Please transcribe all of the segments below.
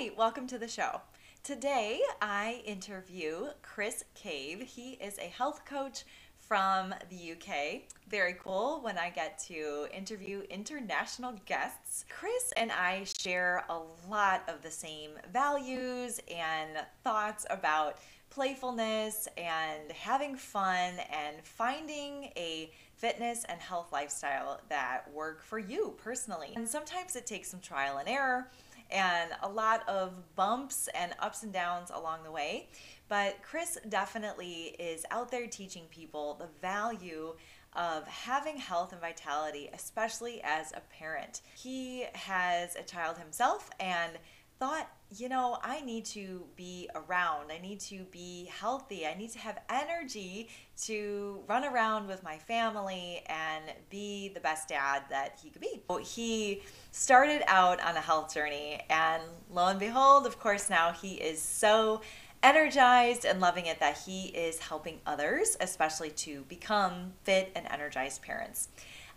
Hi, welcome to the show. Today I interview Chris Cave. He is a health coach from the UK. Very cool when I get to interview international guests. Chris and I share a lot of the same values and thoughts about playfulness and having fun and finding a fitness and health lifestyle that work for you personally. And sometimes it takes some trial and error and a lot of bumps and ups and downs along the way. But Chris definitely is out there teaching people the value of having health and vitality, especially as a parent. He has a child himself and thought, you know, I need to be around. I need to be healthy. I need to have energy to run around with my family and be the best dad that he could be. He started out on a health journey, and lo and behold, of course, now he is so energized and loving it that he is helping others, especially to become fit and energized parents.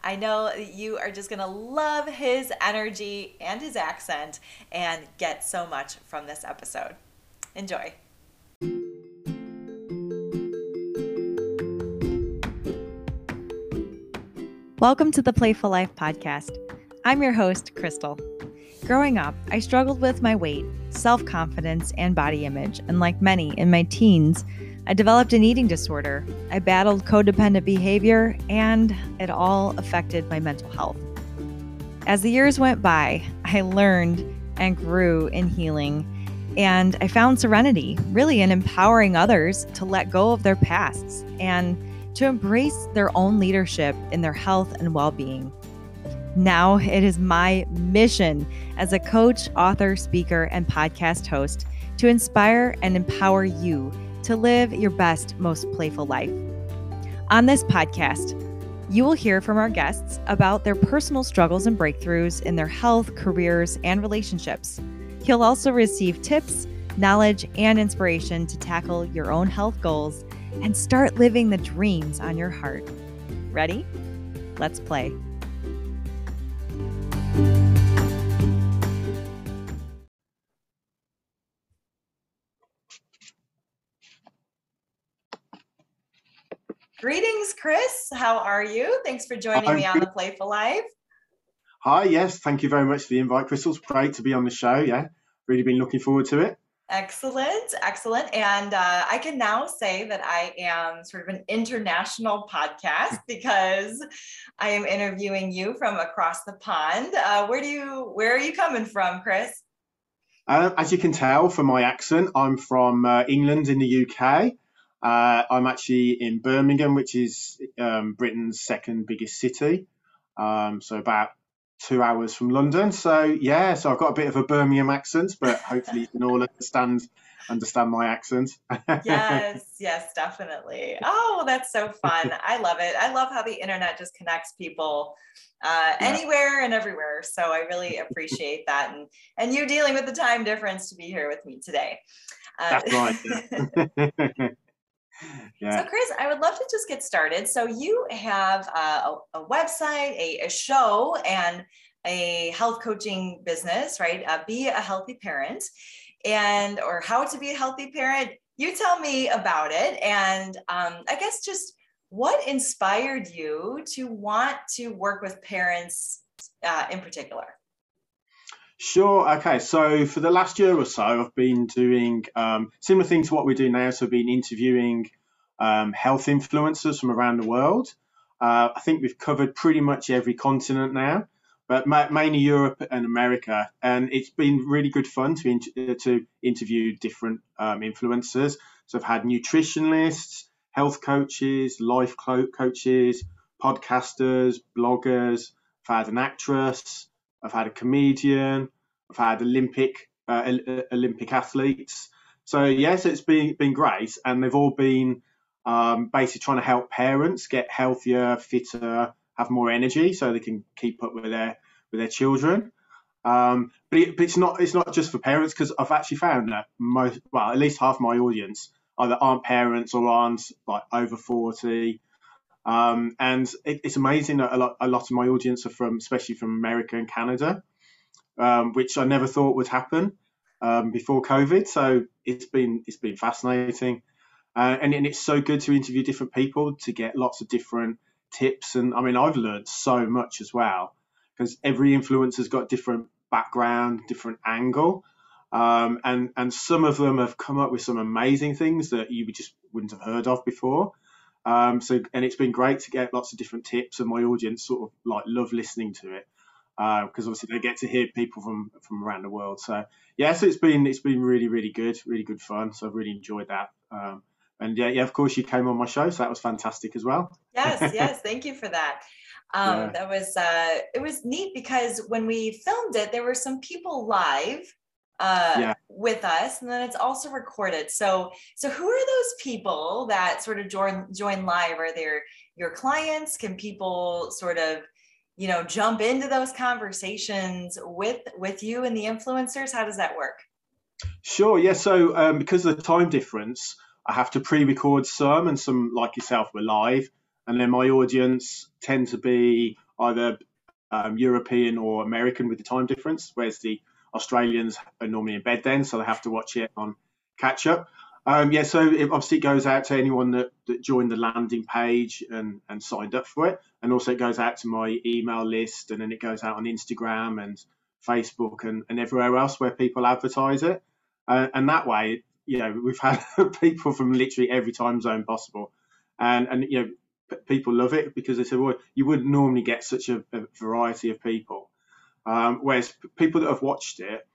I know you are just going to love his energy and his accent and get so much from this episode. Enjoy. Welcome to the Playful Life Podcast. I'm your host, Crystal. Growing up, I struggled with my weight, self confidence, and body image, and like many in my teens, I developed an eating disorder. I battled codependent behavior, and it all affected my mental health. As the years went by, I learned and grew in healing, and I found serenity, really, in empowering others to let go of their pasts and to embrace their own leadership in their health and well being. Now it is my mission as a coach, author, speaker, and podcast host to inspire and empower you to live your best, most playful life. On this podcast, you will hear from our guests about their personal struggles and breakthroughs in their health, careers, and relationships. You'll also receive tips, knowledge, and inspiration to tackle your own health goals and start living the dreams on your heart. Ready? Let's play. Greetings, Chris. How are you? Thanks for joining I'm me on the Playful Life. Hi, yes, thank you very much for the invite, Crystal. Great to be on the show. Yeah, really been looking forward to it. Excellent, excellent. And uh, I can now say that I am sort of an international podcast because I am interviewing you from across the pond. Uh, where do you, where are you coming from, Chris? Uh, as you can tell from my accent, I'm from uh, England in the UK. Uh, I'm actually in Birmingham, which is um, Britain's second biggest city. Um, so about two hours from London. So yeah, so I've got a bit of a Birmingham accent, but hopefully you can all understand understand my accent. yes, yes, definitely. Oh, that's so fun. I love it. I love how the internet just connects people uh, yeah. anywhere and everywhere. So I really appreciate that, and and you dealing with the time difference to be here with me today. Uh, that's right. Yeah. So, Chris, I would love to just get started. So, you have a, a website, a, a, show, and a health coaching business, right? Uh, be a healthy parent, and or how to be a healthy parent. You tell me about it, and um, I guess just what inspired you to want to work with parents uh, in particular. Sure. Okay. So for the last year or so, I've been doing um, similar things to what we do now. So I've been interviewing um, health influencers from around the world. Uh, I think we've covered pretty much every continent now, but ma- mainly Europe and America. And it's been really good fun to in- to interview different um, influencers. So I've had nutritionalists, health coaches, life co- coaches, podcasters, bloggers. I've had an actress. I've had a comedian, I've had Olympic uh, Olympic athletes. So yes, it's been been great, and they've all been um, basically trying to help parents get healthier, fitter, have more energy, so they can keep up with their with their children. Um, but, it, but, it's not it's not just for parents because I've actually found that most well at least half my audience either aren't parents or aren't like over forty um, and it, it's amazing that a lot, a lot of my audience are from, especially from America and Canada, um, which I never thought would happen. um, before COVID. So it's been it's been fascinating, uh, and, and it's so good to interview different people to get lots of different tips. And I mean, I've learned so much as well because every influencer's got different background, different angle. Um, and and some of them have come up with some amazing things that you just wouldn't have heard of before. Um, so and it's been great to get lots of different tips, and my audience sort of like love listening to it because uh, obviously they get to hear people from from around the world. So yeah, so it's been it's been really really good, really good fun. So I've really enjoyed that. Um, and yeah, yeah, of course you came on my show, so that was fantastic as well. Yes, yes, thank you for that. Um, yeah. That was uh, it was neat because when we filmed it, there were some people live uh, yeah. with us, and then it's also recorded. So, so who are those people that sort of join join live? Are they your clients? Can people sort of you know jump into those conversations with with you and the influencers? How does that work? Sure. Yeah. So um, because of the time difference, I have to pre-record some, and some like yourself were live, and then my audience tend to be either um, European or American with the time difference, whereas the Australians are normally in bed then, so they have to watch it on catch up. Um, yeah, so it obviously goes out to anyone that, that joined the landing page and, and signed up for it. And also it goes out to my email list and then it goes out on Instagram and Facebook and, and everywhere else where people advertise it. Uh, and that way, you know, we've had people from literally every time zone possible. And, and you know, people love it because they say, well, you wouldn't normally get such a, a variety of people. Um, whereas people that have watched it,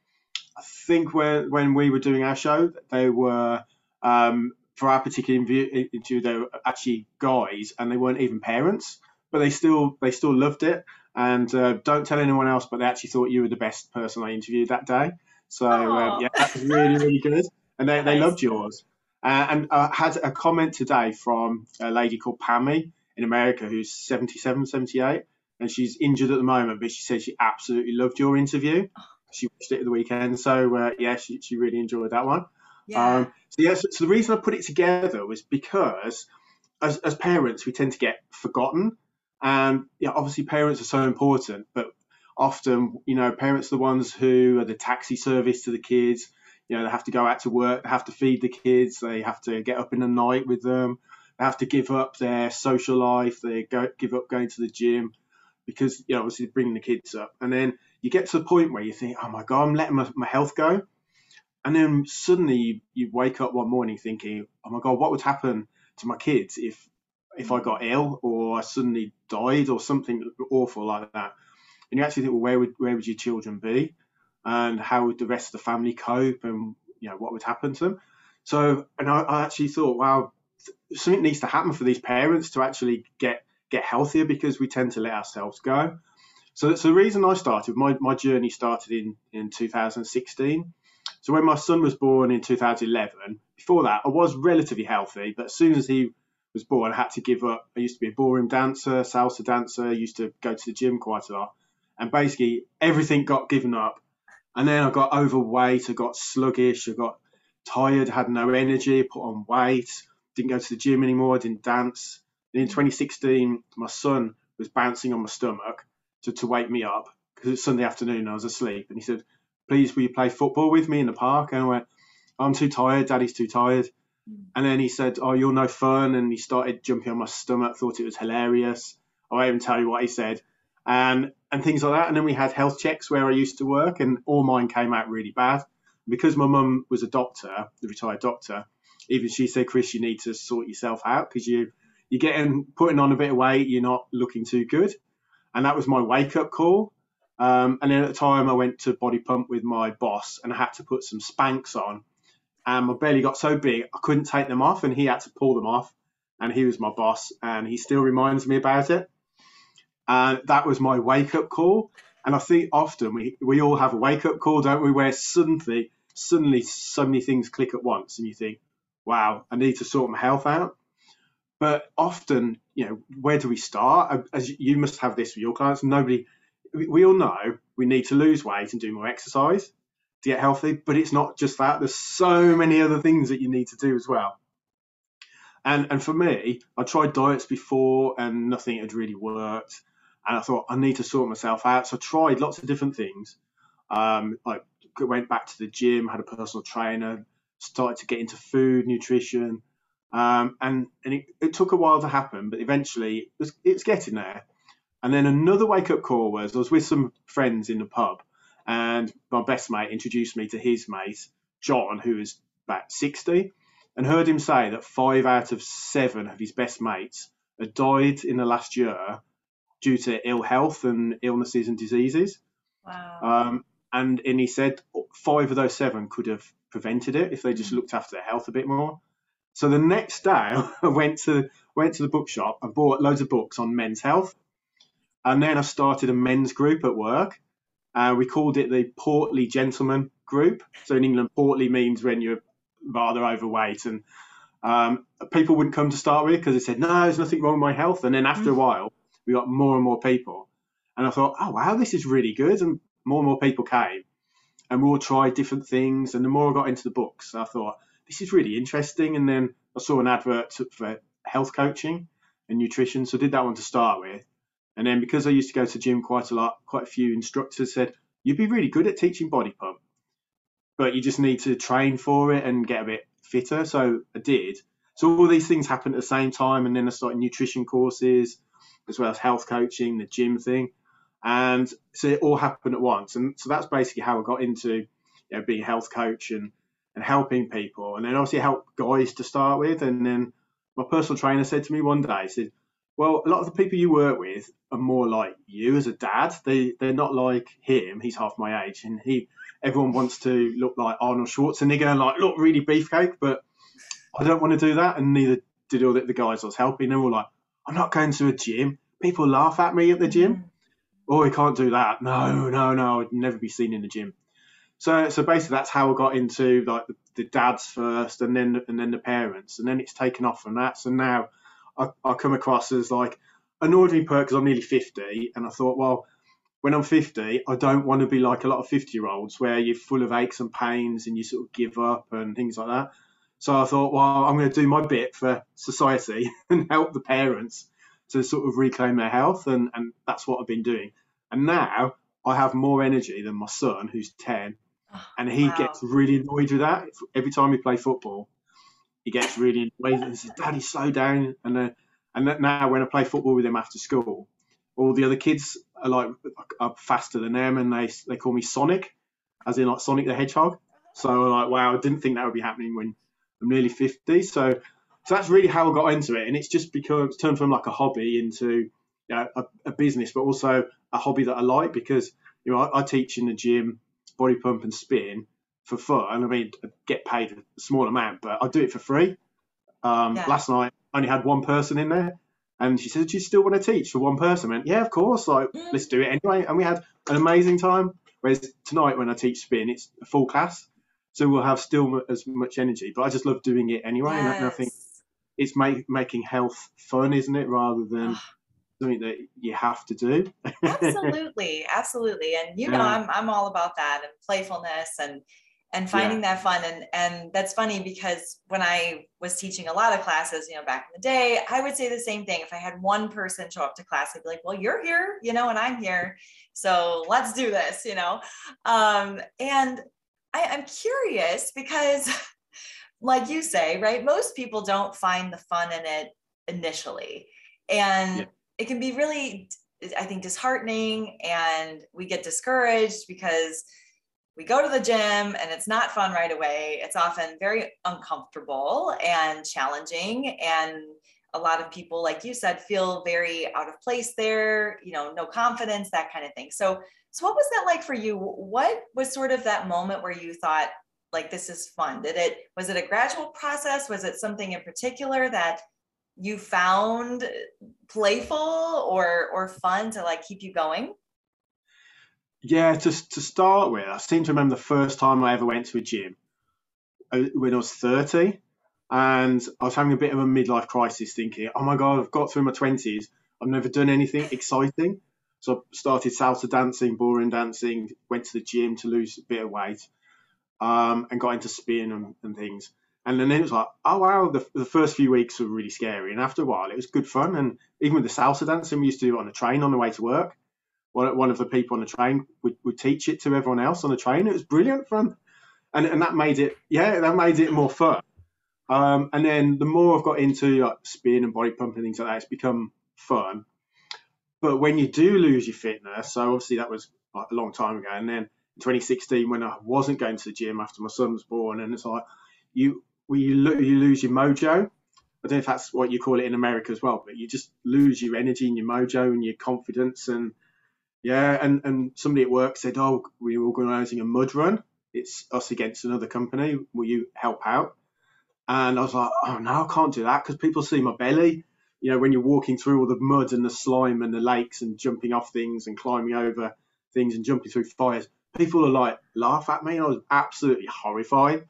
I think when when we were doing our show, they were um, for our particular interview, they were actually guys, and they weren't even parents, but they still they still loved it. And uh, don't tell anyone else, but they actually thought you were the best person I interviewed that day. So um, yeah, that was really really good, and they, they loved yours. Uh, and I had a comment today from a lady called Pammy in America who's 77, 78 and she's injured at the moment, but she said she absolutely loved your interview. She watched it at the weekend, so uh, yeah, she, she really enjoyed that one. Yeah. Um, so yeah, so, so, the reason I put it together was because as, as parents we tend to get forgotten, and yeah, obviously parents are so important, but often you know parents are the ones who are the taxi service to the kids. You know they have to go out to work, they have to feed the kids, they have to get up in the night with them, they have to give up their social life, they go give up going to the gym because you know obviously bringing the kids up, and then you get to the point where you think, oh my god, I'm letting my, my health go, and then suddenly you, you wake up one morning thinking, oh my god, what would happen to my kids if if I got ill or I suddenly died or something awful like that, and you actually think, well, where would where would your children be, and how would the rest of the family cope, and you know what would happen to them. So, and I, I actually thought, wow, something needs to happen for these parents to actually get get healthier because we tend to let ourselves go. So, so the reason I started, my, my journey started in, in 2016. So when my son was born in 2011, before that, I was relatively healthy, but as soon as he was born, I had to give up. I used to be a ballroom dancer, salsa dancer, used to go to the gym quite a lot. And basically everything got given up. And then I got overweight, I got sluggish, I got tired, had no energy, put on weight, didn't go to the gym anymore, didn't dance in 2016, my son was bouncing on my stomach to, to wake me up because it's Sunday afternoon and I was asleep. And he said, Please, will you play football with me in the park? And I went, I'm too tired. Daddy's too tired. Mm. And then he said, Oh, you're no fun. And he started jumping on my stomach, thought it was hilarious. I won't even tell you what he said. And, and things like that. And then we had health checks where I used to work, and all mine came out really bad. Because my mum was a doctor, the retired doctor, even she said, Chris, you need to sort yourself out because you you're getting putting on a bit of weight, you're not looking too good. And that was my wake up call. Um, and then at the time, I went to Body Pump with my boss and I had to put some spanx on. And my belly got so big, I couldn't take them off, and he had to pull them off. And he was my boss, and he still reminds me about it. And that was my wake up call. And I think often we, we all have a wake up call, don't we, where suddenly, suddenly so many things click at once, and you think, wow, I need to sort my health out. But often, you know, where do we start? As you must have this with your clients. Nobody, we all know we need to lose weight and do more exercise to get healthy, but it's not just that. There's so many other things that you need to do as well. And and for me, I tried diets before and nothing had really worked. And I thought I need to sort myself out. So I tried lots of different things, um, like went back to the gym, had a personal trainer, started to get into food, nutrition, um, and and it, it, took a while to happen, but eventually it was, it's getting there. And then another wake up call was I was with some friends in the pub, and my best mate introduced me to his mate John, who is about sixty, and heard him say that five out of seven of his best mates had died in the last year due to ill health and illnesses and diseases. Wow. Um, and and he said five of those seven could have prevented it if they just mm. looked after their health a bit more. So the next day, I went to went to the bookshop and bought loads of books on men's health, and then I started a men's group at work. Uh, we called it the Portly Gentleman Group. So in England, portly means when you're rather overweight, and um, people wouldn't come to start with because they said no, there's nothing wrong with my health. And then after a mm. while, we got more and more people, and I thought, oh wow, this is really good, and more and more people came and we all tried different things. And the more I got into the books, I thought this is really interesting. And then I saw an advert for health coaching and nutrition, so I did that one to start with. And then because I used to go to gym quite a lot, quite a few instructors said you'd be really good at teaching body pump, but you just need to train for it and get a bit fitter. So I did. So all these things happened at the same time, and then I started nutrition courses as well as health coaching, the gym thing and so it all happened at once. And so that's basically how I got into you know, being a health coach and and helping people. And then obviously help guys to start with. And then my personal trainer said to me one day, he said, "Well, a lot of the people you work with are more like you as a dad. They they're not like him. He's half my age, and he." Everyone wants to look like Arnold Schwarzenegger and like look really beefcake, but I don't want to do that, and neither did all the, the guys I was helping. They were like, "I'm not going to a gym. People laugh at me at the gym." Mm oh, he can't do that. No, no, no, I'd never be seen in the gym. So, so basically, that's how I got into like the, the dads first, and then and then the parents, and then it's taken off from that. So now I, I come across as like an ordinary perk because I'm nearly 50, and I thought, well, when I'm 50, I don't want to be like a lot of 50 year olds where you're full of aches and pains and you sort of give up and things like that. So I thought, well, I'm going to do my bit for society and help the parents to sort of reclaim their health, and, and that's what I've been doing. And now I have more energy than my son, who's 10, and he wow. gets really annoyed with that. Every time we play football, he gets really annoyed and says, Daddy, slow down. And, uh, and now when I play football with him after school, all the other kids are like are faster than them, and they they call me Sonic, as in like Sonic the Hedgehog. So I'm like, wow, I didn't think that would be happening when I'm nearly 50. So so that's really how I got into it, and it's just because it's turned from like a hobby into you know, a, a, business, but also a hobby that I like because you know I, I, teach in the gym, body pump and spin for fun. And I mean, I get paid a small amount, but I do it for free. Um, yeah. Last night, I only had one person in there, and she said, "Do you still want to teach for one person?" I went, "Yeah, of course. Like, mm. let's do it anyway." And we had an amazing time. Whereas tonight, when I teach spin, it's a full class, so we'll have still as much energy. But I just love doing it anyway, yes. and I think it's make, making health fun, isn't it, rather than ah. Something that you have to do. absolutely, absolutely, and you know, I'm I'm all about that and playfulness and and finding yeah. that fun and and that's funny because when I was teaching a lot of classes, you know, back in the day, I would say the same thing. If I had one person show up to class, I'd be like, "Well, you're here, you know, and I'm here, so let's do this," you know. Um, and I, I'm curious because like you say, right? Most people don't find the fun in it initially. And yeah. It can be really, I think, disheartening and we get discouraged because we go to the gym and it's not fun right away. It's often very uncomfortable and challenging. And a lot of people, like you said, feel very out of place there, you know, no confidence, that kind of thing. So, so what was that like for you? What was sort of that moment where you thought, like this is fun did it was it a gradual process was it something in particular that you found playful or or fun to like keep you going? Yeah to, to start with i seem to remember the first time i ever went to a gym uh, when i was 30 and i was having a bit of a midlife crisis thinking oh my god i've got through my 20s i've never done anything exciting. So i started salsa dancing ballroom dancing went to the gym to lose a bit of weight um, and got into spin and, and, things. And then it was like, oh wow, the, the first few weeks were really scary, and after a while, it was good fun. And even with the salsa dancing, we used to do it on the train on the way to work. one, one of the people on the train would, would teach it to everyone else on the train. It was brilliant fun, and and that made it yeah that made it more fun. Um, and then the more I've got into like spin and body pump and things like that, it's become fun. But when you do lose your fitness, so obviously that was like a long time ago, and then in 2016 when I wasn't going to the gym after my son was born, and it's like you you, lo- you lose your mojo. I don't know if that's what you call it in America as well, but you just lose your energy and your mojo and your confidence and yeah, and, and somebody at work said, "Oh, we're organising a mud run. It's us against another company. Will you help out?" And I was like, "Oh no, I can't do that because people see my belly. You know, when you're walking through all the mud and the slime and the lakes and jumping off things and climbing over things and jumping through fires, people are like laugh at me. And I was absolutely horrified.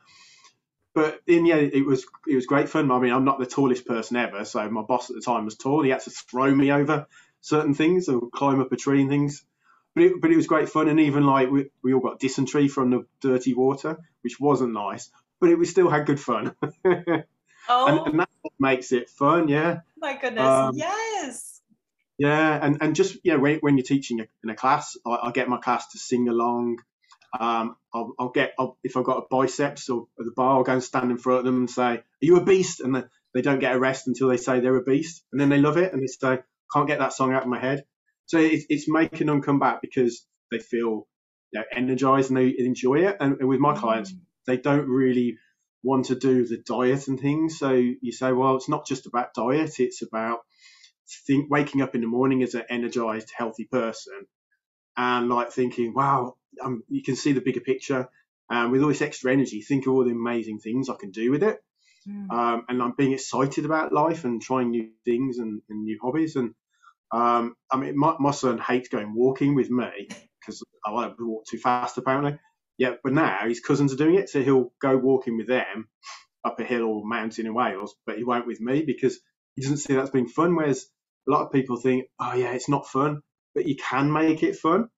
But in the end, it was it was great fun. I mean, I'm not the tallest person ever, so my boss at the time was tall. He had to throw me over certain things or climb up a tree and things. But it, but it was great fun, and even like we, we all got dysentery from the dirty water, which wasn't nice, but it we still had good fun. Oh, and, and that's what makes it fun, yeah. my goodness. um, yes. Yeah, and, and just yeah, when, when you're teaching in a class, I, I get my class to sing along. Um, I'll, I'll get I'll, if I've got a biceps or the bar, I'll go and stand in front of them and say, "Are you a beast?" And they, they don't get a rest until they say they're a beast, and then they love it and they say, "Can't get that song out of my head." So it's, it's making them come back because they feel you know, energized and they enjoy it. And, and with my clients, Mm. they don't really want to do the diet and things. So you say, well, it's not just about diet; it's about think waking up in the morning as an energized, healthy person, and like thinking, wow, um, you can see the bigger picture. And with all this extra energy, think of all the amazing things I can do with it. Mm. Um, and I'm being excited about life and trying new things and, and new hobbies. And um, I mean, my, my son hates going walking with me because I like to walk too fast, apparently. Yeah, but now his cousins are doing it, so he'll go walking with them up a hill or mountain in Wales, but he won't with me because he doesn't see that's being fun. Whereas a lot of people think, oh yeah, it's not fun, but you can make it fun.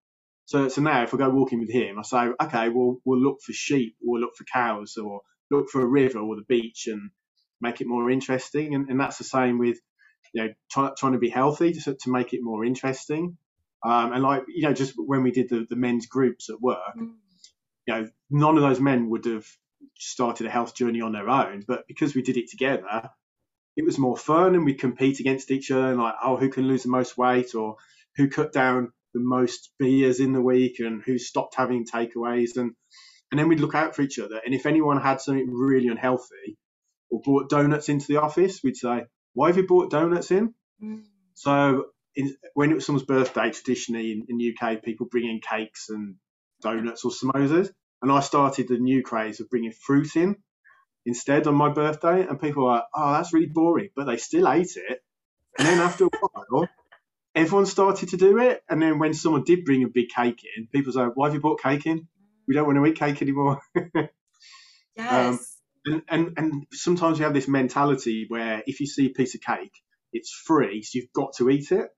So, so now if I go walking with him, I say, okay, we'll we'll look for sheep, we'll look for cows, or look for a river or the beach, and make it more interesting. And, and that's the same with you know try, trying to be healthy to, to make it more interesting. Um, and like you know, just when we did the, the men's groups at work, Mm. you know, none of those men would have started a health journey on their own, but because we did it together, it was more fun and we compete against each other and like, oh, who can lose the most weight or who cut down the most beers in the week and who stopped having takeaways and and then we'd look out for each other. And if anyone had something really unhealthy or brought donuts into the office, we'd say, why have you brought donuts in? Mm. So in, when it was someone's birthday, traditionally in, in the UK, people bring in cakes and donuts or samosas. And I started the new craze of bringing fruit in instead on my birthday. And people were like, oh, that's really boring. But they still ate it. And then after a while, everyone started to do it. And then when someone did bring a big cake in, people say, why have you brought cake in? We don't want to eat cake anymore. Um, yes. and, and and sometimes we have this mentality where if you see a piece of cake, it's free, so you've got to eat it.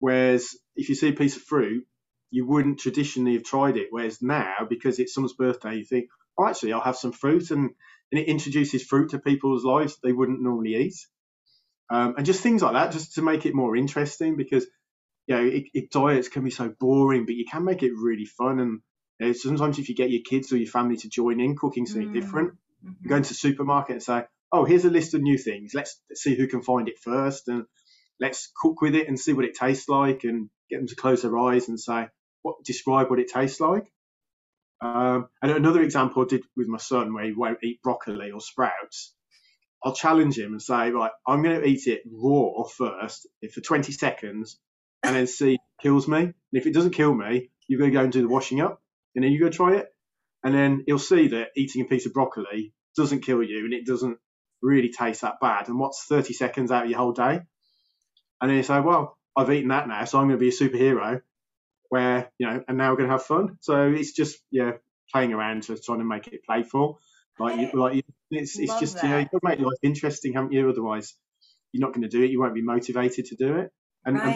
Whereas if you see a piece of fruit, you wouldn't traditionally have tried it. Whereas now, because it's someone's birthday, you think, oh, actually, I'll have some fruit, and, and it introduces fruit to people's lives they wouldn't normally eat. Um, and just things like that, just to make it more interesting, because you know, it, it, diets can be so boring, but you can make it really fun. And you know, sometimes if you get your kids or your family to join in cooking something Mm. different, Mhm. go into the supermarket and say, "Oh, here's a list of new things. Let's, let's see who can find it first, and let's cook with it and see what it tastes like, and get them to close their eyes and say, what describe what it tastes like." Um, and another example I did with my son, where he won't eat broccoli or sprouts. I'll challenge him and say, "Right, I'm going to eat it raw first, for 20 seconds, and then see if it kills me. And if it doesn't kill me, you're going to go and do the washing up, and then you go try it." and then he'll see that eating a piece of broccoli doesn't kill you and it doesn't really taste that bad. And what's 30 seconds out of your whole day? And then you say, well, I've eaten that now, so I'm going to be a superhero. Where you know, and now we're going to have fun. So it's just yeah, playing around, to trying to make it playful. Like you, like you, it's it's Love just you know, you've got to make life interesting, haven't you? Otherwise, you're not going to do it. You won't be motivated to do it. And, and.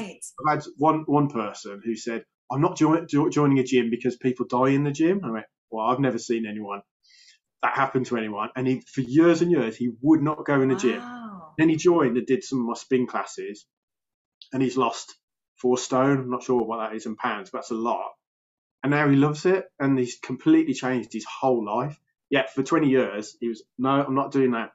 I've had one one person who said, "I'm not join, jo- joining a gym because people die in the gym." I went, "Well, I've never seen anyone that happen to anyone." And he, for years and years, he would not go in the gym. Then he joined and did some of my spin classes, and he's lost four stone. I'm not sure what that is in pounds, but that's a lot. And now he loves it, and he's completely changed his whole life. Yet for 20 years, he was no, I'm not doing that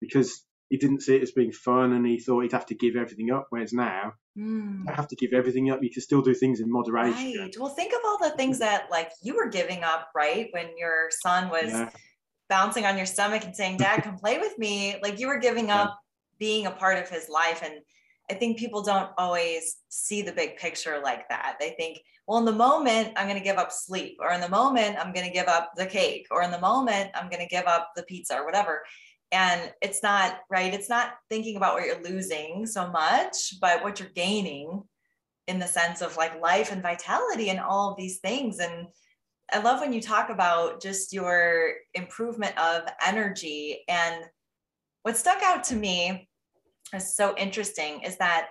because he didn't see it as being fun, and he thought he'd have to give everything up. Whereas now, mm. I have to give everything up. You can still do things in moderation. Right. Well, think of all the things that like you were giving up, right? When your son was yeah. bouncing on your stomach and saying, "Dad, come play with me," like you were giving up yeah. being a part of his life, and I think people don't always see the big picture like that. They think, well, in the moment, I'm going to give up sleep, or in the moment, I'm going to give up the cake, or in the moment, I'm going to give up the pizza, or whatever. And it's not right. It's not thinking about what you're losing so much, but what you're gaining in the sense of like life and vitality and all of these things. And I love when you talk about just your improvement of energy. And what stuck out to me is so interesting is that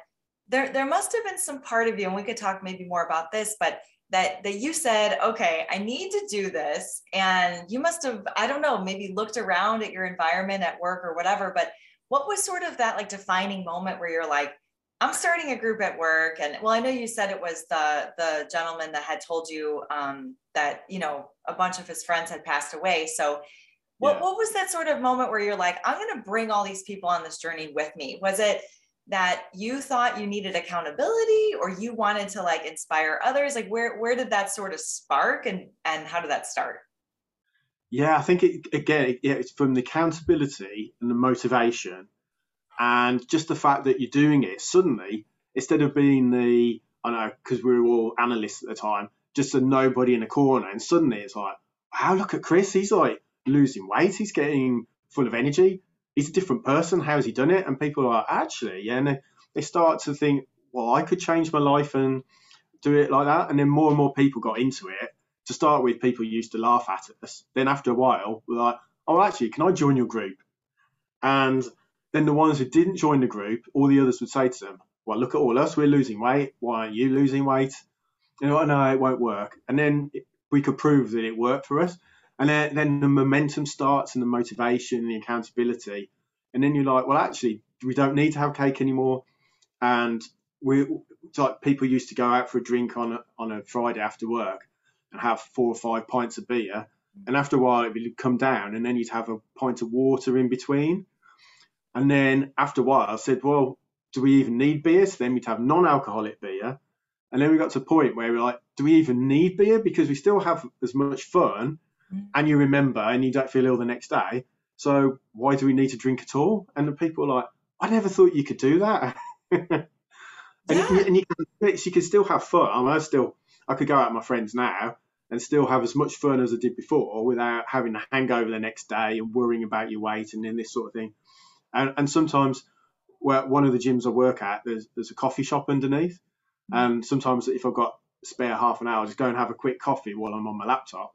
there there must have been some part of you and we could talk maybe more about this but that that you said okay i need to do this and you must have i don't know maybe looked around at your environment at work or whatever but what was sort of that like defining moment where you're like i'm starting a group at work and well i know you said it was the the gentleman that had told you um, that you know a bunch of his friends had passed away so what, yeah. what was that sort of moment where you're like, I'm going to bring all these people on this journey with me? Was it that you thought you needed accountability or you wanted to like inspire others? Like where, where did that sort of spark and, and how did that start? Yeah, I think it, again, it's from the accountability and the motivation and just the fact that you're doing it suddenly, instead of being the, I know, because we were all analysts at the time, just a nobody in a corner. And suddenly it's like, wow, look at Chris. He's like, losing weight. He's getting full of energy. He's a different person. How has he done it? And people are actually, yeah, and they, they start to think, well, I could change my life and do it like that. And then more and more people got into it. To start with, people used to laugh at us. Then after a while, we're like, oh, actually, can I join your group? And then the ones who didn't join the group, all the others would say to them, well, look at all us, we're losing weight. Why aren't you losing weight? You know, no, it won't work. And then we could prove that it worked for us. And then, the momentum starts and the motivation and the accountability. And then you're like, well, actually, we don't need to have cake anymore. And we like people used to go out for a drink on a, on a Friday after work and have four or five pints of beer. And after a while, it would come down, and then you'd have a pint of water in between. And then after a while, I said, well, do we even need beer? So then we'd have non-alcoholic beer. And then we got to a point where we're like, do we even need beer? Because we still have as much fun and you remember and you don't feel ill the next day. So why do we need to drink at all? And the people are like, I never thought you could do that. and, yeah. you, and you can, you can still have fun. I mean, I still, I could go out with my friends now and still have as much fun as I did before without having a hangover the next day and worrying about your weight and then this sort of thing. And, and sometimes, well, one of the gyms I work at, there's, there's a coffee shop underneath. Mm-hmm. And sometimes if I've got spare half an hour, I'll just go and have a quick coffee while I'm on my laptop.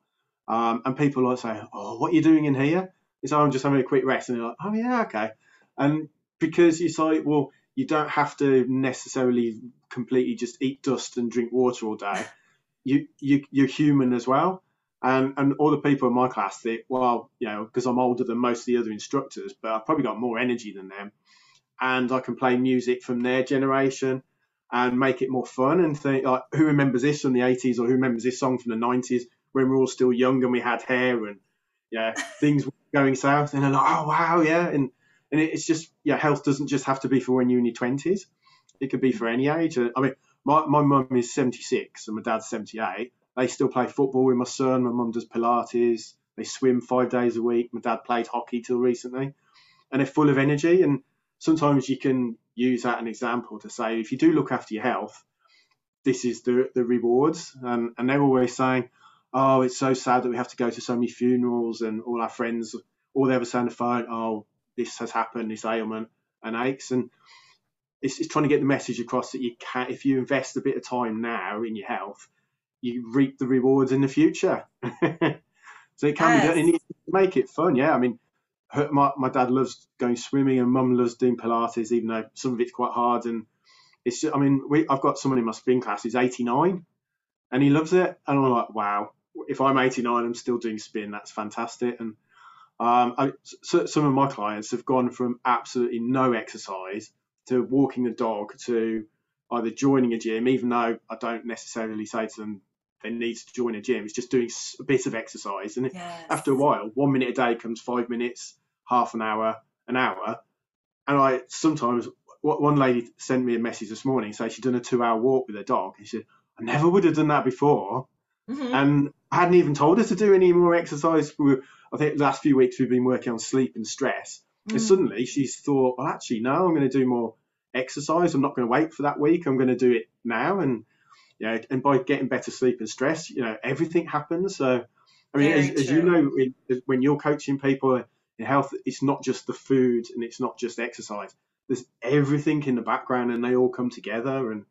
Um, and people like say, "Oh, what are you doing in here?" It's oh, I'm just having a quick rest, and they're like, "Oh yeah, okay." And because it's like, well, you don't have to necessarily completely just eat dust and drink water all day. you, you you're human as well. And and all the people in my class think, well, you know, because I'm older than most of the other instructors, but I've probably got more energy than them, and I can play music from their generation and make it more fun and think like, who remembers this from the 80s or who remembers this song from the 90s? When we were all still young and we had hair and yeah, things were going south. And I'm like, oh wow, yeah, and and it's just yeah, health doesn't just have to be for when you're in your twenties. It could be for any age. Uh, I mean, my my mum is 76 and my dad's 78. They still play football with my son. My mum does Pilates. They swim five days a week. My dad played hockey till recently, and they're full of energy. And sometimes you can use that an example to say if you do look after your health, this is the the rewards. And and they're always saying, oh, it's so sad that we have to go to so many funerals and all our friends, all they ever say on the phone, oh, this has happened, this ailment and aches. And it's, it's trying to get the message across that you can, if you invest a bit of time now in your health, you reap the rewards in the future. so it can yes. be done. And make it fun. Yeah. I mean, her, my, my dad loves going swimming and mum loves doing Pilates, even though some of it's quite hard. And it's just, I mean, we, I've got someone in my spin class who's 89 and he loves it. And I'm like, wow, if I'm 89, I'm still doing spin. That's fantastic. And um, I, so, some of my clients have gone from absolutely no exercise to walking the dog to either joining a gym, even though I don't necessarily say to them they need to join a gym. It's just doing a bit of exercise, and yes. after a while, one minute a day comes five minutes, half an hour, an hour, and I sometimes. One lady sent me a message this morning saying she'd done a two-hour walk with her dog. And she said, "I never would have done that before." Mm-hmm. And I hadn't even told her to do any more exercise. I think the last few weeks we've been working on sleep and stress. Mm. And suddenly she's thought, well, actually, no, I'm going to do more exercise. I'm not going to wait for that week. I'm going to do it now. And yeah, and by getting better sleep and stress, you know, everything happens. So, I mean, as, as, you know, when you're coaching people in health, it's not just the food and it's not just exercise. There's everything in the background, and they all come together. And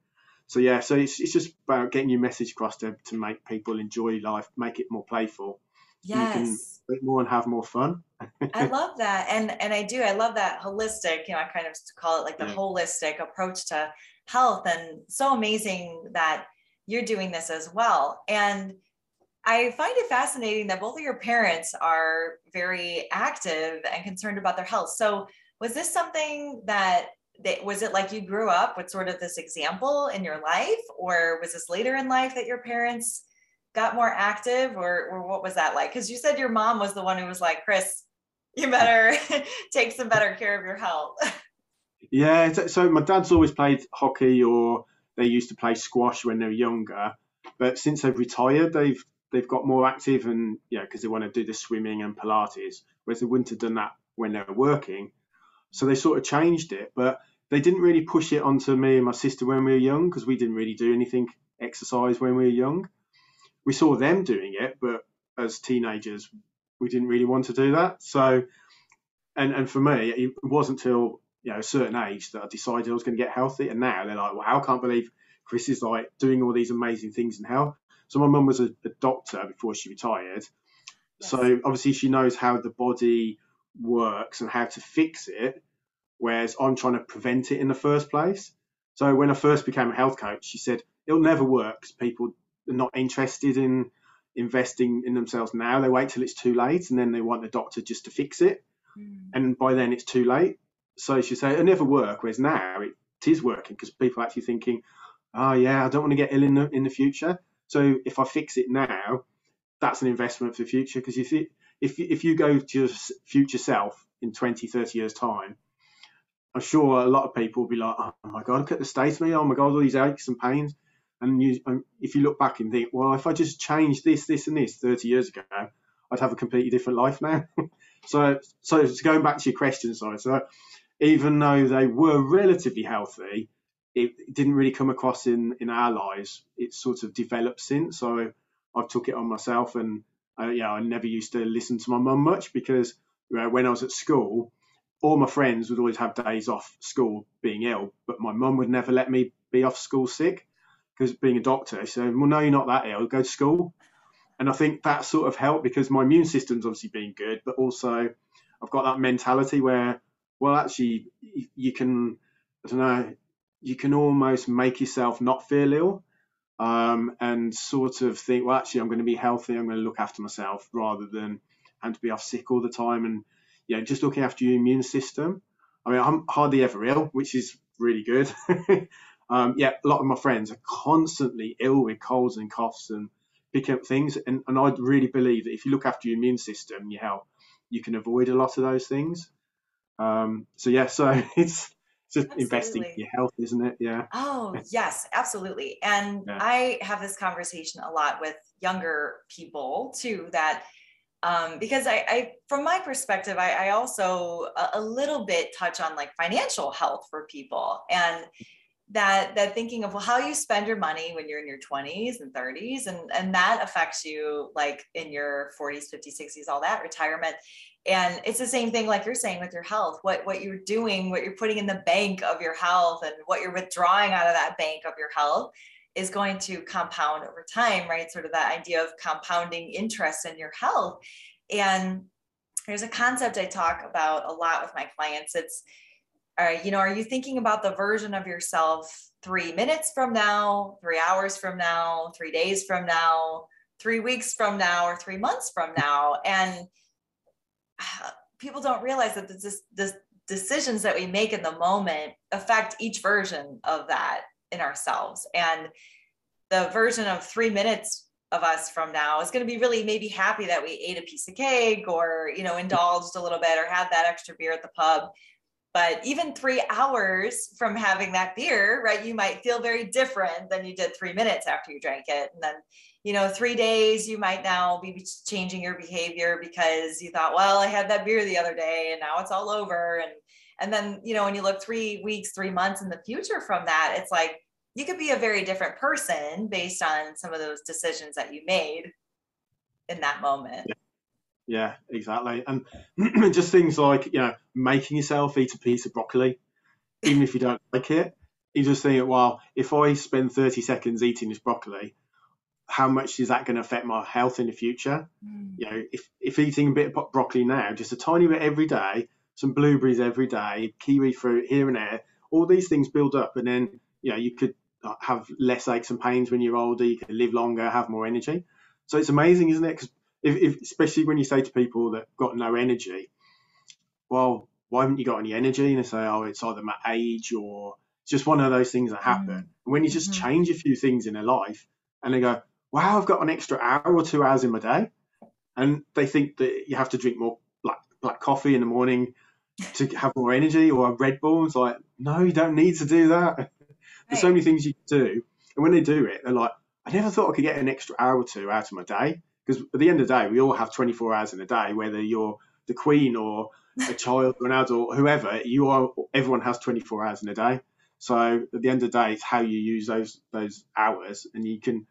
so, yeah, so it's, it's just about getting your message across to, to make people enjoy life, make it more playful. Yes. You can more and have more fun. I love that. And and I do. I love that holistic, you know, I kind of call it like the yeah. holistic approach to health and so amazing that you're doing this as well. And I find it fascinating that both of your parents are very active and concerned about their health. So, was this something that, that was it like you grew up with sort of this example in your life, or was this later in life that your parents got more active, or, or what was that like? Because you said your mom was the one who was like, Chris, you better take some better care of your health. Yeah, so my dad's always played hockey or they used to play squash when they were younger, but since they've retired, they've they've got more active and yeah, because they want to do the swimming and Pilates, whereas they wouldn't have done that when they were working. So they sort of changed it, but they didn't really push it onto me and my sister when we were young because we didn't really do anything exercise when we were young. We saw them doing it, but as teenagers, we didn't really want to do that. So, and and for me, it wasn't until you know a certain age that I decided I was going to get healthy. And now they're like, "Wow, I can't believe Chris is like doing all these amazing things in health." So my mum was a, a, doctor before she retired, yes. so obviously she knows how the body works and how to fix it. Whereas I'm trying to prevent it in the first place. So when I first became a health coach, she said it'll never work because people are not interested in investing in themselves now. They wait till it's too late and then they want the doctor just to fix it. Mm. And by then it's too late. So she said, it'll never work. Whereas now it, is working because people are actually thinking, oh, yeah, I don't want to get ill in the, in the future. So if I fix it now, that's an investment for the future. Because if, if, if you go to your future self in 20, 30 years' time, I'm sure a lot of people will be like, oh my God, look at the state of me. Oh my God, all these aches and pains. And you, um, if you look back and think, well, if I just changed this, this, and this 30 years ago, I'd have a completely different life now. so, so going back to your question, sorry. So, even though they were relatively healthy, it didn't really come across in in our lives. It's sort of developed since. So, I took it on myself, and uh, yeah, I never used to listen to my mum much because uh, when I was at school, all my friends would always have days off school being ill, but my mum would never let me be off school sick because being a doctor, she said, well, no, you're not that ill. Go to school. And I think that sort of helped because my immune system's obviously been good, but also I've got that mentality where, well, actually, you can, I don't know, you can almost make yourself not feel ill um, and sort of think, well, actually, I'm going to be healthy. I'm going to look after myself rather than having to be off sick all the time. And, yeah, just looking after your immune system. I mean, I'm hardly ever ill, which is really good. Um, yeah, a lot of my friends are constantly ill with colds and coughs and picking up things. And, and I really believe that if you look after your immune system, your health, you can avoid a lot of those things. Um, so yeah, so it's just absolutely. investing in your health, isn't it? Yeah. Oh yes, absolutely. And yeah. I have this conversation a lot with younger people too. That um, because I, I, from my perspective, I, I also a, a little bit touch on like financial health for people and that that thinking of well, how you spend your money when you're in your 20s and 30s and and that affects you like in your 40s 50s 60s all that retirement. And it's the same thing like you're saying with your health what what you're doing what you're putting in the bank of your health and what you're withdrawing out of that bank of your health is going to compound over time right? Sort of that idea of compounding interest in your health. And there's a concept i talk about a lot with my clients. It's uh, you know, are you thinking about the version of yourself three minutes from now, three hours from now, three days from now, three weeks from now, or three months from now? And uh, people don't realize that this decisions that we make in the moment affect each version of that in ourselves. And the version of three minutes of us from now is going to be really maybe happy that we ate a piece of cake or you know indulged a little bit or had that extra beer at the pub. But even three hours from having that beer right you might feel very different than you did three minutes after you drank it. And then you know three days you might now be changing your behavior because you thought well i had that beer the other day and now it's all over. And and then you know when you look three weeks three months in the future from that it's like you could be a very different person based on some of those decisions that you made in that moment. Yeah, yeah exactly. And just things like, you know, making yourself eat a piece of broccoli, even if you don't like it. You just think, well, if I spend 30 seconds eating this broccoli, how much is that going to affect my health in the future? Mm. You know, if, if eating a bit of broccoli now, just a tiny bit every day, some blueberries every day, kiwi fruit here and there, all these things build up, and then you know you could have less aches and pains when you're older. You can live longer, have more energy. So it's amazing, isn't it? Because if, if, especially when you say to people that got no energy, well, why haven't you got any energy? And they say, oh, it's either my age or it's just one of those things that happen. Mm-hmm. And when you just mm-hmm. change a few things in their life, and they go, wow, I've got an extra hour or two hours in my day, and they think that you have to drink more black black coffee in the morning to have more energy or a Red Bull. It's like, no, you don't need to do that. There's so many things you can do. And when they do it, they're like, I never thought I could get an extra hour or two out of my day. Because at the end of the day, we all have 24 hours in a day, whether you're the queen or a child or an adult, whoever, you are, everyone has 24 hours in a day. So at the end of the day, it's how you use those those hours, and you can,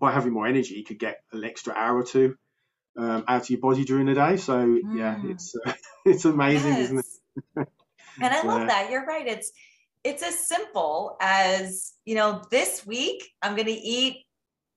by having more energy, you could get an extra hour or two um, out of your body during the day. So mm. yeah, it's uh, it's amazing, yes. isn't it? and I love that. You're right. It's it's as simple as, you know, this week I'm going to eat,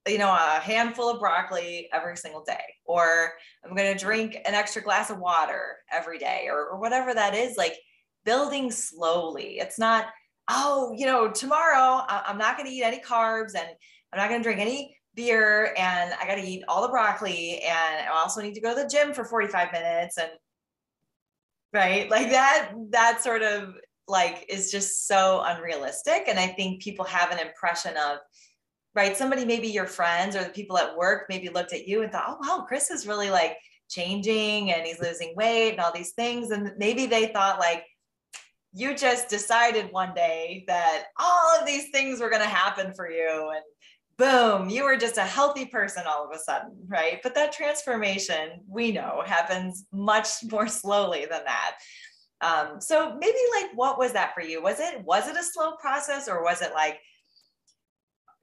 you know, a handful of broccoli every single day, or I'm going to drink an extra glass of water every day, or, or whatever that is. Like building slowly. It's not, oh, you know, tomorrow I'm not going to eat any carbs and I'm not going to drink any beer and I got to eat all the broccoli and I also need to go to the gym for 45 minutes and right? Like that that sort of like is just so unrealistic and i think people have an impression of right somebody maybe your friends or the people at work maybe looked at you and thought oh wow chris is really like changing and he's losing weight and all these things and maybe they thought like you just decided one day that all of these things were going to happen for you and boom you were just a healthy person all of a sudden right? But that transformation we know happens much more slowly than that. Um, so maybe like what was that for you? Was it was it a slow process or was it like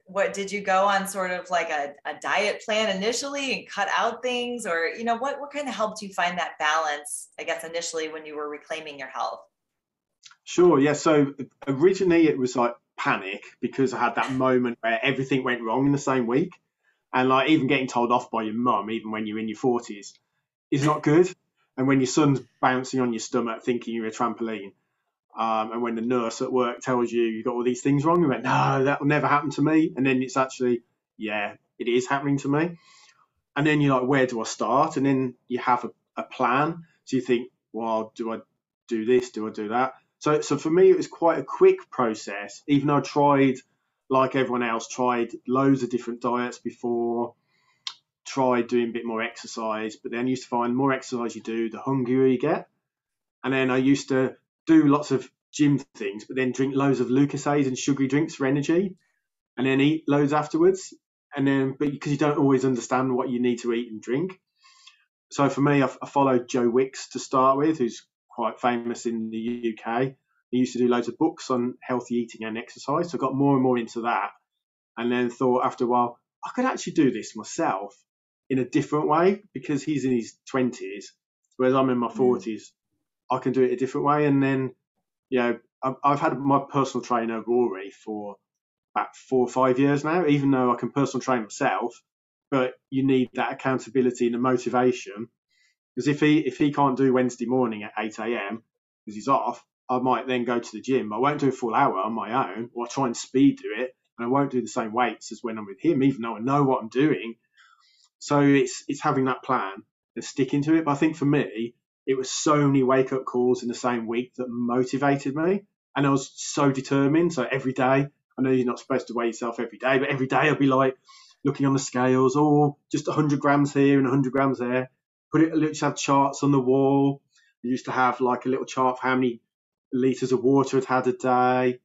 what did you go on sort of like a, a diet plan initially and cut out things? Or you know what what kind of helped you find that balance i guess initially when you were reclaiming your health? Sure yeah so originally it was like panic because i had that moment where everything went wrong in the same week and like even getting told off by your mum even when you're in your 40s is not good and when your son's bouncing on your stomach thinking you're a trampoline, um, and when the nurse at work tells you you've got all these things wrong, you went, no, that will never happen to me. And then it's actually, yeah, it is happening to me. And then you're like, where do I start? And then you have a, a plan. So you think, well, do I do this? Do I do that? So, so for me, it was quite a quick process, even though I tried, like everyone else, tried loads of different diets before tried doing a bit more exercise, but then used to find the more exercise you do, the hungrier you get. And then I used to do lots of gym things, but then drink loads of Lucozade and sugary drinks for energy, and then eat loads afterwards. And then, but because you don't always understand what you need to eat and drink. So for me, I, I followed Joe Wicks to start with, who's quite famous in the UK. He used to do loads of books on healthy eating and exercise. So I got more and more into that. And then thought after a while, I could actually do this myself in a different way because he's in his 20s, whereas I'm in my 40s. Mm. I can do it a different way. And then, you know, I've, I've had my personal trainer, Rory, for about four or five years now, even though I can personal train myself. But you need that accountability and the motivation. Because if he if he can't do Wednesday morning at 8 a.m. because he's off, I might then go to the gym. I won't do a full hour on my own, or I'll try and speed do it, and I won't do the same weights as when I'm with him, even though I know what I'm doing so it's it's having that plan and sticking to it. But I think for me, it was so many wake up calls in the same week that motivated me, and I was so determined. So every day I know you're not supposed to weigh yourself every day, but every day I'd be like looking on the scales, oh, just 100 grams here and 100 grams there. Put it, just have charts on the wall. I used to have like a little chart for how many liters of water I'd had a day.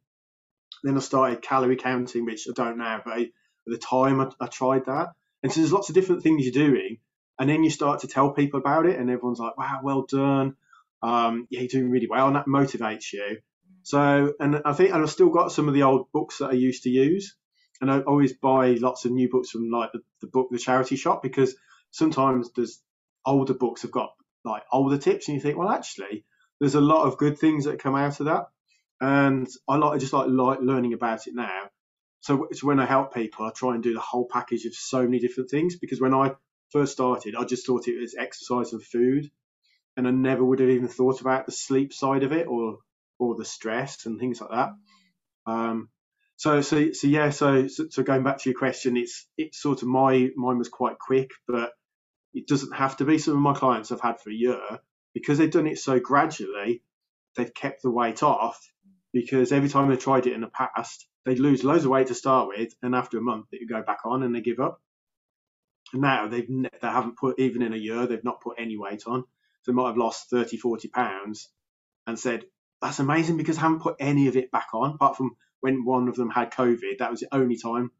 Then I started calorie counting, which I don't now, but at the time I, I tried that. And so there's lots of different things you're doing. And then you start to tell people about it, and everyone's like, wow, well done. Um, yeah, you're doing really well, and that motivates you. So, and I think, and I've still got some of the old books that I used to use, and I always buy lots of new books from like the, the book, the charity shop, because sometimes there's older books have got like older tips, and you think, well, actually, there's a lot of good things that come out of that, and I like I just like like learning about it now. So it's when I help people, I try and do the whole package of so many different things because when I first started, I just thought it was exercise and food, and I never would have even thought about the sleep side of it or or the stress and things like that. Um, so so so yeah. So, so going back to your question, it's it's sort of my mine was quite quick, but it doesn't have to be. Some of my clients I've had for a year because they've done it so gradually, they've kept the weight off because every time they tried it in the past, they'd lose loads of weight to start with, and after a month, it would go back on and they give up. And now they've they haven't put even in a year, they've not put any weight on. So they might have lost 30, 40 pounds and said, that's amazing because I haven't put any of it back on, apart from when one of them had COVID. That was the only time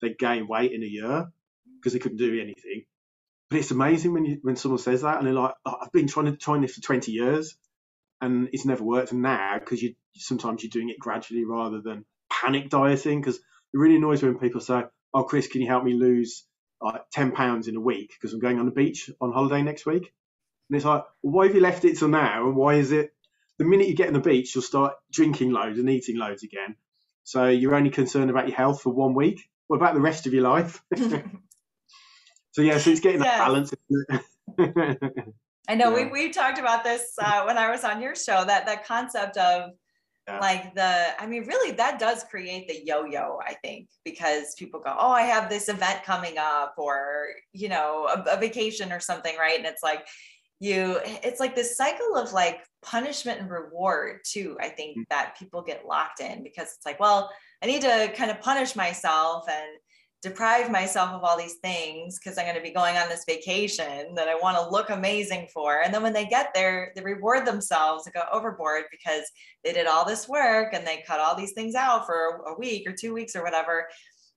they gained weight in a year because they couldn't do anything. But it's amazing when you, when someone says that and they're like, oh, I've been trying to trying this for 20 years and it's never worked. And now, because you sometimes you're doing it gradually rather than panic dieting, because it really annoys me when people say, "Oh, Chris, can you help me lose like 10 pounds in a week because I'm going on the beach on holiday next week?" And it's like, well, why have you left it till now? And why is it the minute you get on the beach, you'll start drinking loads and eating loads again. So you're only concerned about your health for one week. What about the rest of your life? so yeah, so it's getting yes. that balance. I know yeah. we we talked about this uh, when I was on your show. That that concept of yeah. like the i mean really that does create the yo-yo i think because people go oh i have this event coming up or you know a, a vacation or something right and it's like you it's like this cycle of like punishment and reward too i think mm. that people get locked in because it's like well i need to kind of punish myself and deprive myself of all these things because i'm going to be going on this vacation that i want to look amazing for. And then when they get there they reward themselves and go overboard because they did all this work and they cut all these things out for a week or two weeks or whatever.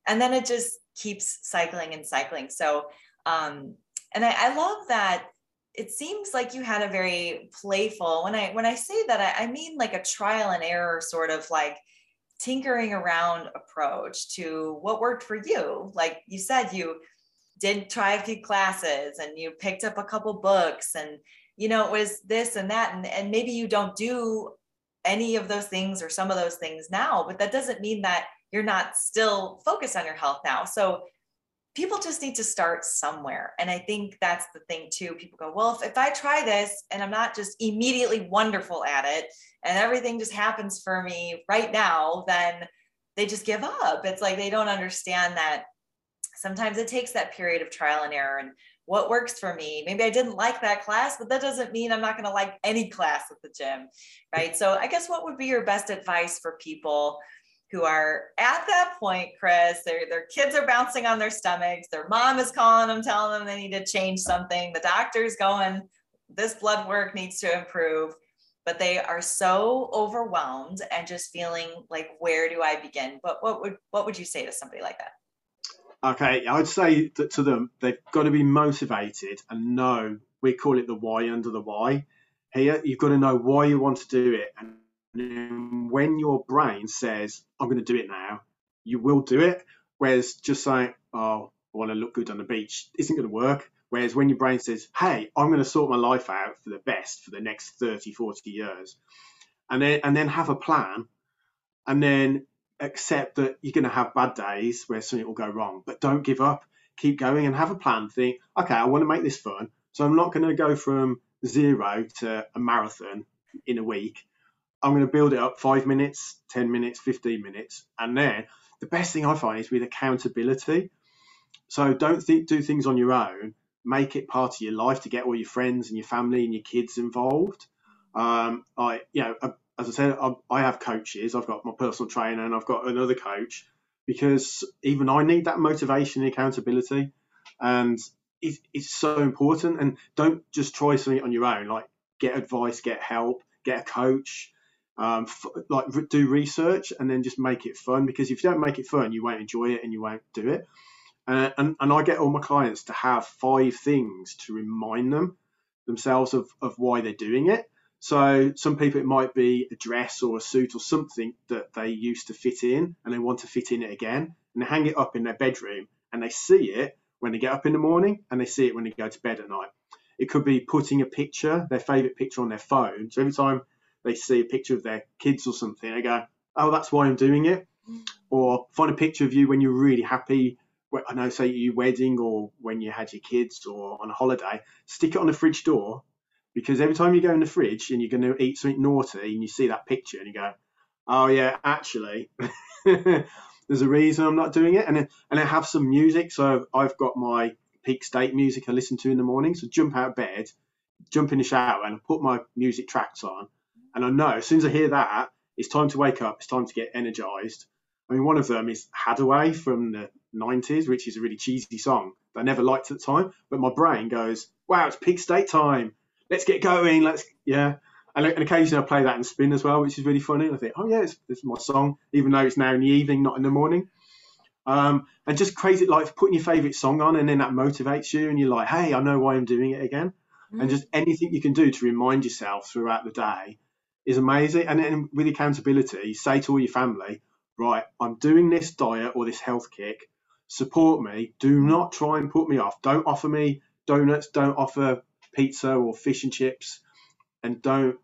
And then it just keeps cycling and cycling. So um and I, I love that it seems like you had a very playful when i when i say that I, I, mean like a trial and error sort of like tinkering around approach to what worked for you like you said you did try a few classes and you picked up a couple books and you know it was this and that and, and maybe you don't do any of those things or some of those things now but that doesn't mean that you're not still focused on your health now so people just need to start somewhere. And I think that's the thing too. People go, well, if, if I try this and I'm not just immediately wonderful at it and everything just happens for me right now, then they just give up. It's like they don't understand that sometimes it takes that period of trial and error and what works for me. Maybe I didn't like that class, but that doesn't mean I'm not going to like any class at the gym. Right. So I guess what would be your best advice for people who are at that point, Chris, their, their kids are bouncing on their stomachs. Their mom is calling them, telling them they need to change something. The doctor's going, this blood work needs to improve. But they are so overwhelmed and just feeling like, where do I begin? But what would what would you say to somebody like that? Okay, I'd say that to them, they've got to be motivated and know we call it the why under the why. Here, you've got to know why you want to do it and when your brain says, I'm going to do it now, you will do it. Whereas just saying, oh, I want to look good on the beach isn't going to work. Whereas when your brain says, hey, I'm going to sort my life out for the best for the next 30, 40 years, and then, and then have a plan, and then accept that you're going to have bad days where something will go wrong, but don't give up. Keep going and have a plan. Think, okay, I want to make this fun. So I'm not going to go from zero to a marathon in a week. I'm going to build it up five minutes, 10 minutes, 15 minutes. And then the best thing I find is with accountability. So don't th- do things on your own. Make it part of your life to get all your friends and your family and your kids involved. Um, I, you know, a, as I said, I, I have coaches. I've got my personal trainer and I've got another coach because even I need that motivation and accountability. And it, it's so important. And don't just try something on your own. Like get advice, get help, get a coach, um, f- like do research, and then just make it fun. Because if you don't make it fun, you won't enjoy it and you won't do it. Uh, and, and I get all my clients to have five things to remind them themselves of, of why they're doing it. So some people it might be a dress or a suit or something that they used to fit in and they want to fit in it again and they hang it up in their bedroom and they see it when they get up in the morning and they see it when they go to bed at night. It could be putting a picture, their favorite picture on their phone. So every time they see a picture of their kids or something, they go, "Oh, that's why I'm doing it." Or find a picture of you when you're really happy I know, say your wedding or when you had your kids or on a holiday, stick it on the fridge door because every time you go in the fridge and you're going to eat something naughty and you see that picture and you go, oh yeah, actually, there's a reason I'm not doing it. And and I have some music, so I've got my peak state music I listen to in the morning. So jump out of bed, jump in the shower, and put my music tracks on, and I know as soon as I hear that, it's time to wake up. It's time to get energized. I mean, one of them is Haddaway from the 90s, which is a really cheesy song that I never liked at the time. But my brain goes, wow, it's peak state time. Let's get going. Let's, yeah. And, and occasionally I play that in spin as well, which is really funny. I think, oh, yeah, it's, it's my song, even though it's now in the evening, not in the morning. Um, and just crazy, like putting your favorite song on, and then that motivates you, and you're like, hey, I know why I'm doing it again. Mm. And just anything you can do to remind yourself throughout the day is amazing. And then with accountability, say to all your family, right, I'm doing this diet or this health kick support me. Do not try and put me off. Don't offer me donuts. Don't offer pizza or fish and chips, and don't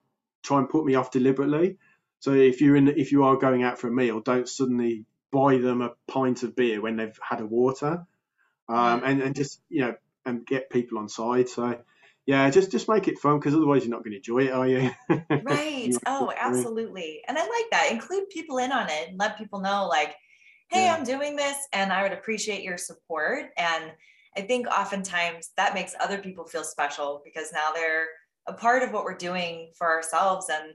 try and put me off deliberately. So if you're in, if you are going out for a meal, don't suddenly buy them a pint of beer when they've had a water, um, and and just you know and get people on side. So yeah, just just make it fun because otherwise you're not going to enjoy it, are you? right. oh, absolutely. And I like that. Include people in on it and let people know like hey, yeah. I'm doing this and I would appreciate your support. And I think oftentimes that makes other people feel special because now they're a part of what we're doing for ourselves. And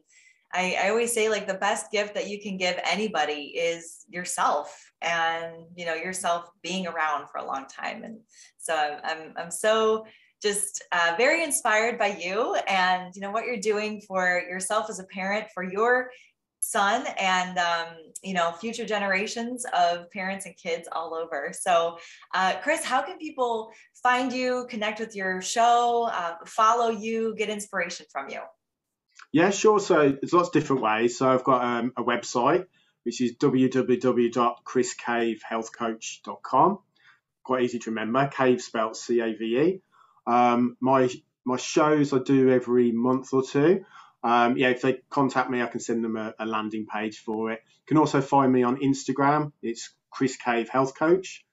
I, I always say like the best gift that you can give anybody is yourself and you know yourself being around for a long time. And so I'm I'm so just uh, very inspired by you and you know what you're doing for yourself as a parent for your son and um, you know future generations of parents and kids all over. So uh, chris how can people find you connect with your show uh, follow you get inspiration from you? Yeah sure. So there's lots of different ways. So i've got um, a website which is www.chriscavehealthcoach.com quite easy to remember. Cave spelled c-a-v-e um, my my shows i do every month or two um, yeah, if they contact me, I can send them a, a, landing page for it. You can also find me on Instagram. It's Chris Cave Health Coach.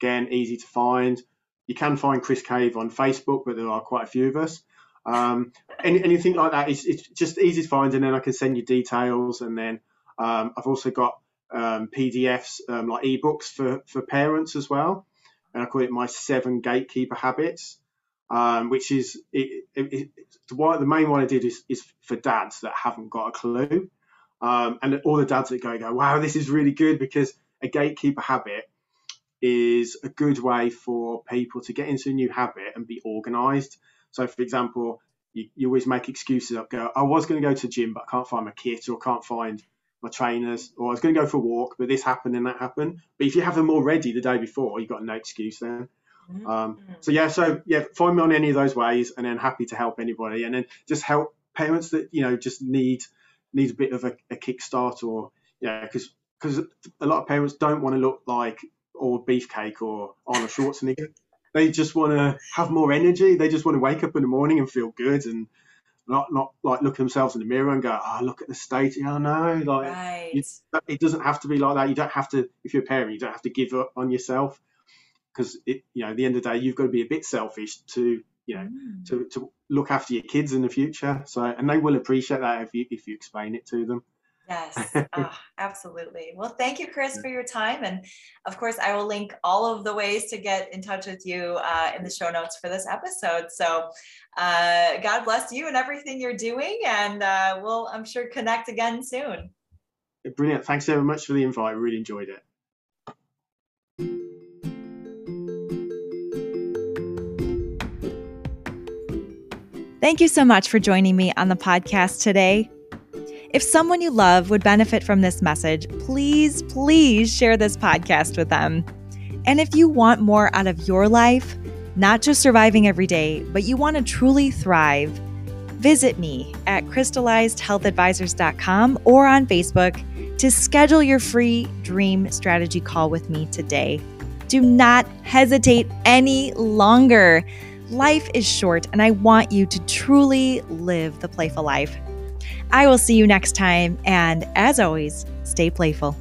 Again, easy to find. You can find Chris Cave on Facebook, but there are quite a few of us. Um, any, anything like that, it's, it's, just easy to find, and then I can send you details. And then um, I've also got um, PDFs, um, like ebooks for, for parents as well. And I call it my seven gatekeeper habits um, which is it, it, it, the, main one I did is, is for dads that haven't got a clue. Um, and all the dads that go, go, wow, this is really good because a gatekeeper habit is a good way for people to get into a new habit and be organized. So, for example, you, you always make excuses up, go, I was going to go to gym, but I can't find my kit or I can't find my trainers, or I was going to go for a walk, but this happened and that happened. But if you have them all ready the day before, you've got no excuse then. Mm-hmm. Um, so yeah, so yeah, find me on any of those ways, and then happy to help anybody, and then just help parents that you know just need need a bit of a, a kickstart, or yeah, because because a lot of parents don't want to look like or beefcake or Arnold Schwarzenegger. they just want to have more energy. They just want to wake up in the morning and feel good and not not like look themselves in the mirror and go, oh, look at the state. Know, no, like right. you, it doesn't have to be like that. You don't have to. If you're a parent, you don't have to give up on yourself because you know at the end of the day you've got to be a bit selfish to you know mm. to, to look after your kids in the future so and they will appreciate that if you if you explain it to them Yes, oh, absolutely. Well, thank you, Chris, for your time. And of course, I will link all of the ways to get in touch with you uh, in the show notes for this episode. So, uh, God bless you and everything you're doing. And uh, we'll, I'm sure, connect again soon. Brilliant. Thanks so much for the invite. I Really enjoyed it. Thank you so much for joining me on the podcast today. If someone you love would benefit from this message, please, please share this podcast with them. And if you want more out of your life, not just surviving every day, but you want to truly thrive, visit me at crystallizedhealthadvisors.com or on Facebook to schedule your free dream strategy call with me today. Do not hesitate any longer. Life is short, and I want you to truly live the playful life. I will see you next time, and as always, stay playful.